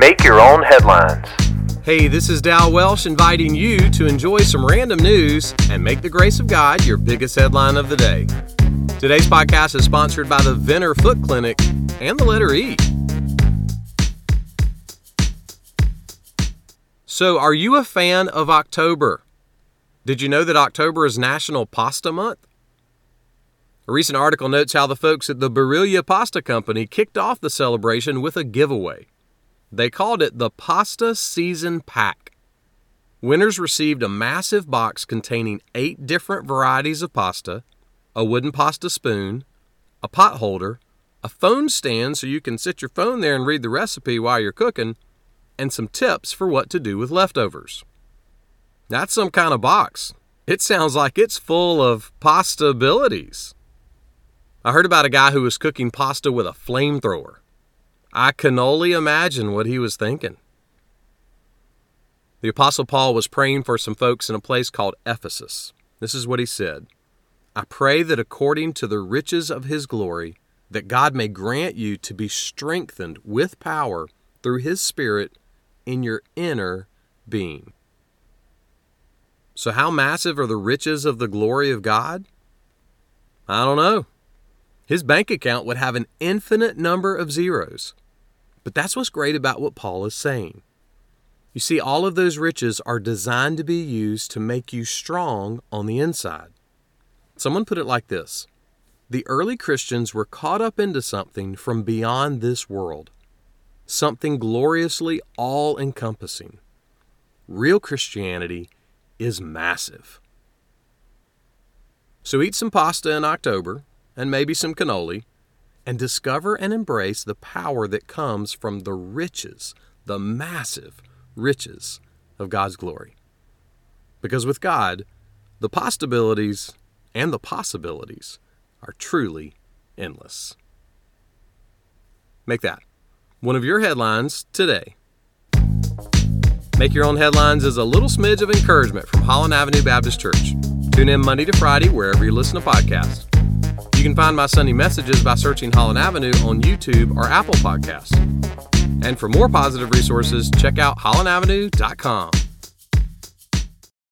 Make your own headlines. Hey, this is Dal Welsh inviting you to enjoy some random news and make the grace of God your biggest headline of the day. Today's podcast is sponsored by the Venner Foot Clinic and the letter E. So, are you a fan of October? Did you know that October is National Pasta Month? A recent article notes how the folks at the Barilla Pasta Company kicked off the celebration with a giveaway. They called it the Pasta Season Pack. Winners received a massive box containing eight different varieties of pasta, a wooden pasta spoon, a pot holder, a phone stand so you can sit your phone there and read the recipe while you're cooking, and some tips for what to do with leftovers. That's some kind of box. It sounds like it's full of pasta abilities. I heard about a guy who was cooking pasta with a flamethrower. I can only imagine what he was thinking. The Apostle Paul was praying for some folks in a place called Ephesus. This is what he said I pray that according to the riches of his glory, that God may grant you to be strengthened with power through his Spirit in your inner being. So, how massive are the riches of the glory of God? I don't know. His bank account would have an infinite number of zeros. But that's what's great about what Paul is saying. You see, all of those riches are designed to be used to make you strong on the inside. Someone put it like this The early Christians were caught up into something from beyond this world, something gloriously all encompassing. Real Christianity is massive. So eat some pasta in October and maybe some cannoli, and discover and embrace the power that comes from the riches, the massive riches of God's glory. Because with God, the possibilities and the possibilities are truly endless. Make that one of your headlines today. Make Your Own Headlines is a little smidge of encouragement from Holland Avenue Baptist Church. Tune in Monday to Friday wherever you listen to podcasts. You can find my Sunday messages by searching Holland Avenue on YouTube or Apple Podcasts. And for more positive resources, check out hollandavenue.com.